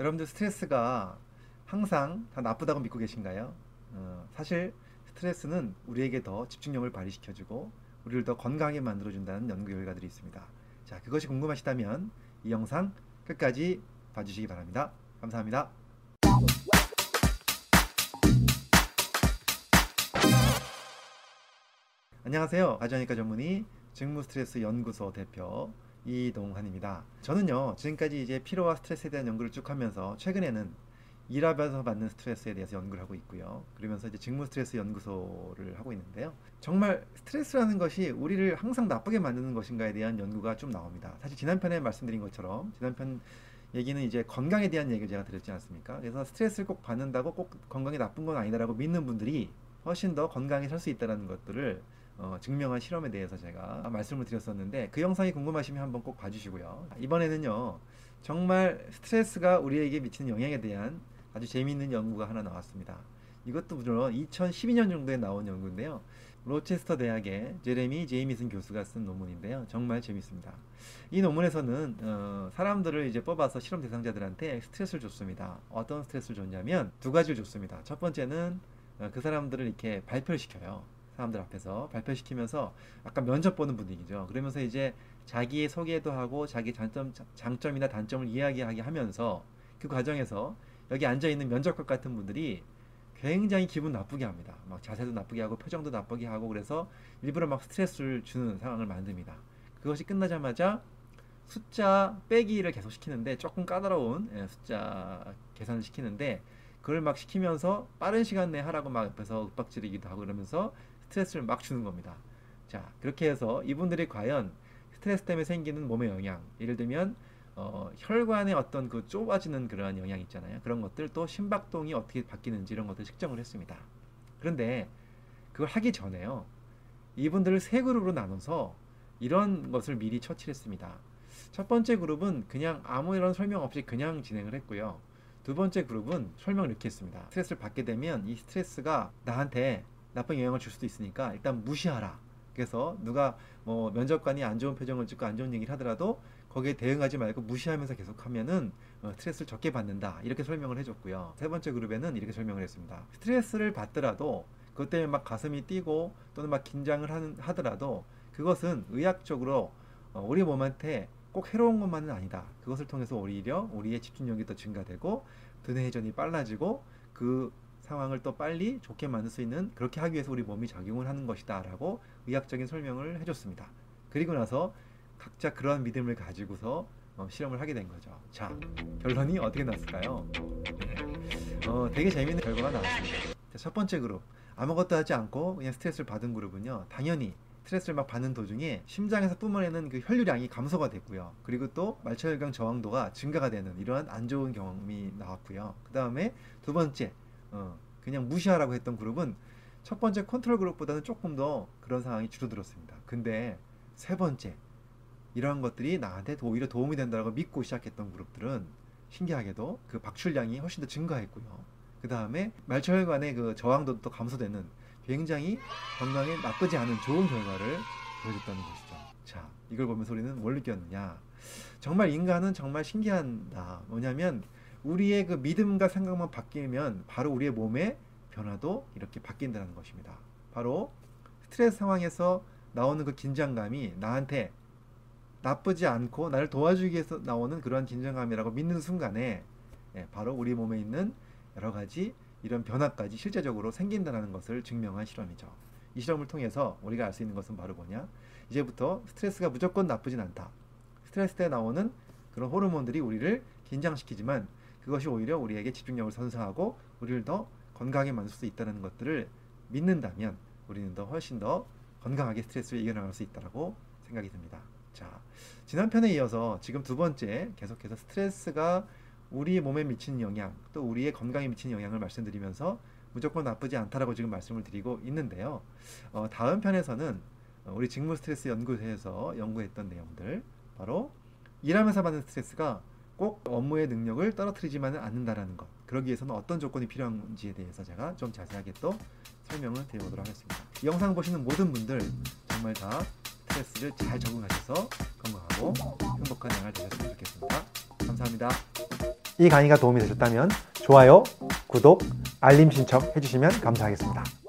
여러분들 스트레스가 항상 다 나쁘다고 믿고 계신가요? 어, 사실 스트레스는 우리에게 더 집중력을 발휘시켜주고 우리를 더 건강하게 만들어준다는 연구 결과들이 있습니다. 자, 그것이 궁금하시다면 이 영상 끝까지 봐주시기 바랍니다. 감사합니다. 안녕하세요. 가정의과 전문의 직무 스트레스 연구소 대표 이동환입니다. 저는요, 지금까지 이제 피로와 스트레스에 대한 연구를 쭉 하면서 최근에는 일하면서 받는 스트레스에 대해서 연구를 하고 있고요. 그러면서 이제 직무 스트레스 연구소를 하고 있는데요. 정말 스트레스라는 것이 우리를 항상 나쁘게 만드는 것인가에 대한 연구가 좀 나옵니다. 사실 지난 편에 말씀드린 것처럼 지난 편 얘기는 이제 건강에 대한 얘기를 제가 드렸지 않습니까? 그래서 스트레스를 꼭 받는다고 꼭 건강에 나쁜 건 아니다라고 믿는 분들이 훨씬 더 건강히 살 수 있다는 것들을 어, 증명한 실험에 대해서 제가 말씀을 드렸었는데 그 영상이 궁금하시면 한번 꼭 봐주시고요. 이번에는요, 정말 스트레스가 우리에게 미치는 영향에 대한 아주 재미있는 연구가 하나 나왔습니다. 이것도 물론 2012년 정도에 나온 연구인데요. 로체스터 대학의 제레미 제이미슨 교수가 쓴 논문인데요. 정말 재밌습니다. 이 논문에서는 어, 사람들을 이제 뽑아서 실험 대상자들한테 스트레스를 줬습니다. 어떤 스트레스를 줬냐면 두 가지를 줬습니다. 첫 번째는 어, 그 사람들을 이렇게 발표를 시켜요. 사람들 앞에서 발표시키면서 아까 면접 보는 분위기죠. 그러면서 이제 자기의 소개도 하고 자기 장점, 장점이나 단점을 이야기하게 하면서 그 과정에서 여기 앉아 있는 면접관 같은 분들이 굉장히 기분 나쁘게 합니다. 막 자세도 나쁘게 하고 표정도 나쁘게 하고 그래서 일부러 막 스트레스를 주는 상황을 만듭니다. 그것이 끝나자마자 숫자 빼기를 계속 시키는데 조금 까다로운 예, 숫자 계산을 시키는데 그걸 막 시키면서 빠른 시간 내에 하라고 막 옆에서 윽박지르기도 하고 그러면서 스트레스를 막 주는 겁니다. 자, 그렇게 해서 이분들이 과연 스트레스 때문에 생기는 몸의 영향, 예를 들면 어, 혈관의 어떤 그 좁아지는 그러한 영향 있잖아요. 그런 것들 또 심박동이 어떻게 바뀌는지 이런 것들 측정을 했습니다. 그런데 그걸 하기 전에요. 이분들을 세 그룹으로 나눠서 이런 것을 미리 처치를 했습니다. 첫 번째 그룹은 그냥 아무 이런 설명 없이 그냥 진행을 했고요. 두 번째 그룹은 설명을 이렇게 했습니다. 스트레스를 받게 되면 이 스트레스가 나한테 나쁜 영향을 줄 수도 있으니까 일단 무시하라. 그래서 누가 뭐 면접관이 안 좋은 표정을 짓고 안 좋은 얘기를 하더라도 거기에 대응하지 말고 무시하면서 계속하면은 어, 스트레스를 적게 받는다 이렇게 설명을 해줬고요. 세 번째 그룹에는 이렇게 설명을 했습니다. 스트레스를 받더라도 그것 때문에 막 가슴이 뛰고 또는 막 긴장을 하는, 하더라도 그것은 의학적으로 어, 우리 몸한테 꼭 해로운 것만은 아니다. 그것을 통해서 오히려 우리의 집중력이 더 증가되고 두뇌 회전이 빨라지고 그 상황을 또 빨리 좋게 만들 수 있는 그렇게 하기 위해서 우리 몸이 작용을 하는 것이다 라고 의학적인 설명을 해줬습니다. 그리고 나서 각자 그러한 믿음을 가지고서 어, 실험을 하게 된 거죠. 자, 결론이 어떻게 났을까요? 네. 어, 되게 재밌는 결과가 나왔습니다. 자, 첫 번째 그룹. 아무것도 하지 않고 그냥 스트레스를 받은 그룹은요. 당연히 스트레스를 막 받는 도중에 심장에서 뿜어내는 그 혈류량이 감소가 됐고요. 그리고 또 말초혈관 저항도가 증가가 되는 이러한 안 좋은 경험이 나왔고요. 그 다음에 두 번째 어, 그냥 무시하라고 했던 그룹은 첫 번째 컨트롤 그룹보다는 조금 더 그런 상황이 줄어들었습니다. 근데 세 번째 이러한 것들이 나한테 오히려 도움이 된다고 믿고 시작했던 그룹들은 신기하게도 그 박출량이 훨씬 더 증가했고요. 그 다음에 말초혈관의 그 저항도도 또 감소되는 굉장히 건강에 나쁘지 않은 좋은 결과를 보여줬다는 것이죠. 자, 이걸 보면서 우리는 뭘 느꼈느냐? 정말 인간은 정말 신기한다. 뭐냐면 우리의 그 믿음과 생각만 바뀌면 바로 우리의 몸의 변화도 이렇게 바뀐다는 것입니다. 바로 스트레스 상황에서 나오는 그 긴장감이 나한테 나쁘지 않고 나를 도와주기 위해서 나오는 그러한 긴장감이라고 믿는 순간에 예, 바로 우리 몸에 있는 여러 가지 이런 변화까지 실제적으로 생긴다는 것을 증명한 실험이죠. 이 실험을 통해서 우리가 알 수 있는 것은 바로 뭐냐? 이제부터 스트레스가 무조건 나쁘진 않다. 스트레스 때 나오는 그런 호르몬들이 우리를 긴장시키지만 그것이 오히려 우리에게 집중력을 선사하고 우리를 더 건강하게 만들 수 있다는 것들을 믿는다면 우리는 더 훨씬 더 건강하게 스트레스를 이겨나갈 수 있다고 생각이 듭니다. 자, 지난 편에 이어서 지금 두 번째 계속해서 스트레스가 우리 몸에 미치는 영향, 또 우리의 건강에 미치는 영향을 말씀드리면서 무조건 나쁘지 않다라고 지금 말씀을 드리고 있는데요. 어, 다음 편에서는 우리 직무 스트레스 연구소에서 연구했던 내용들, 바로 일하면서 받는 스트레스가 꼭 업무의 능력을 떨어뜨리지만은 않는다라는 것. 그러기 위해서는 어떤 조건이 필요한지에 대해서 제가 좀 자세하게 또 설명을 드려보도록 하겠습니다. 이 영상 보시는 모든 분들 정말 다 스트레스를 잘 적응하셔서 건강하고 행복한 생활 되셨으면 좋겠습니다. 감사합니다. 이 강의가 도움이 되셨다면 좋아요, 구독, 알림 신청 해주시면 감사하겠습니다.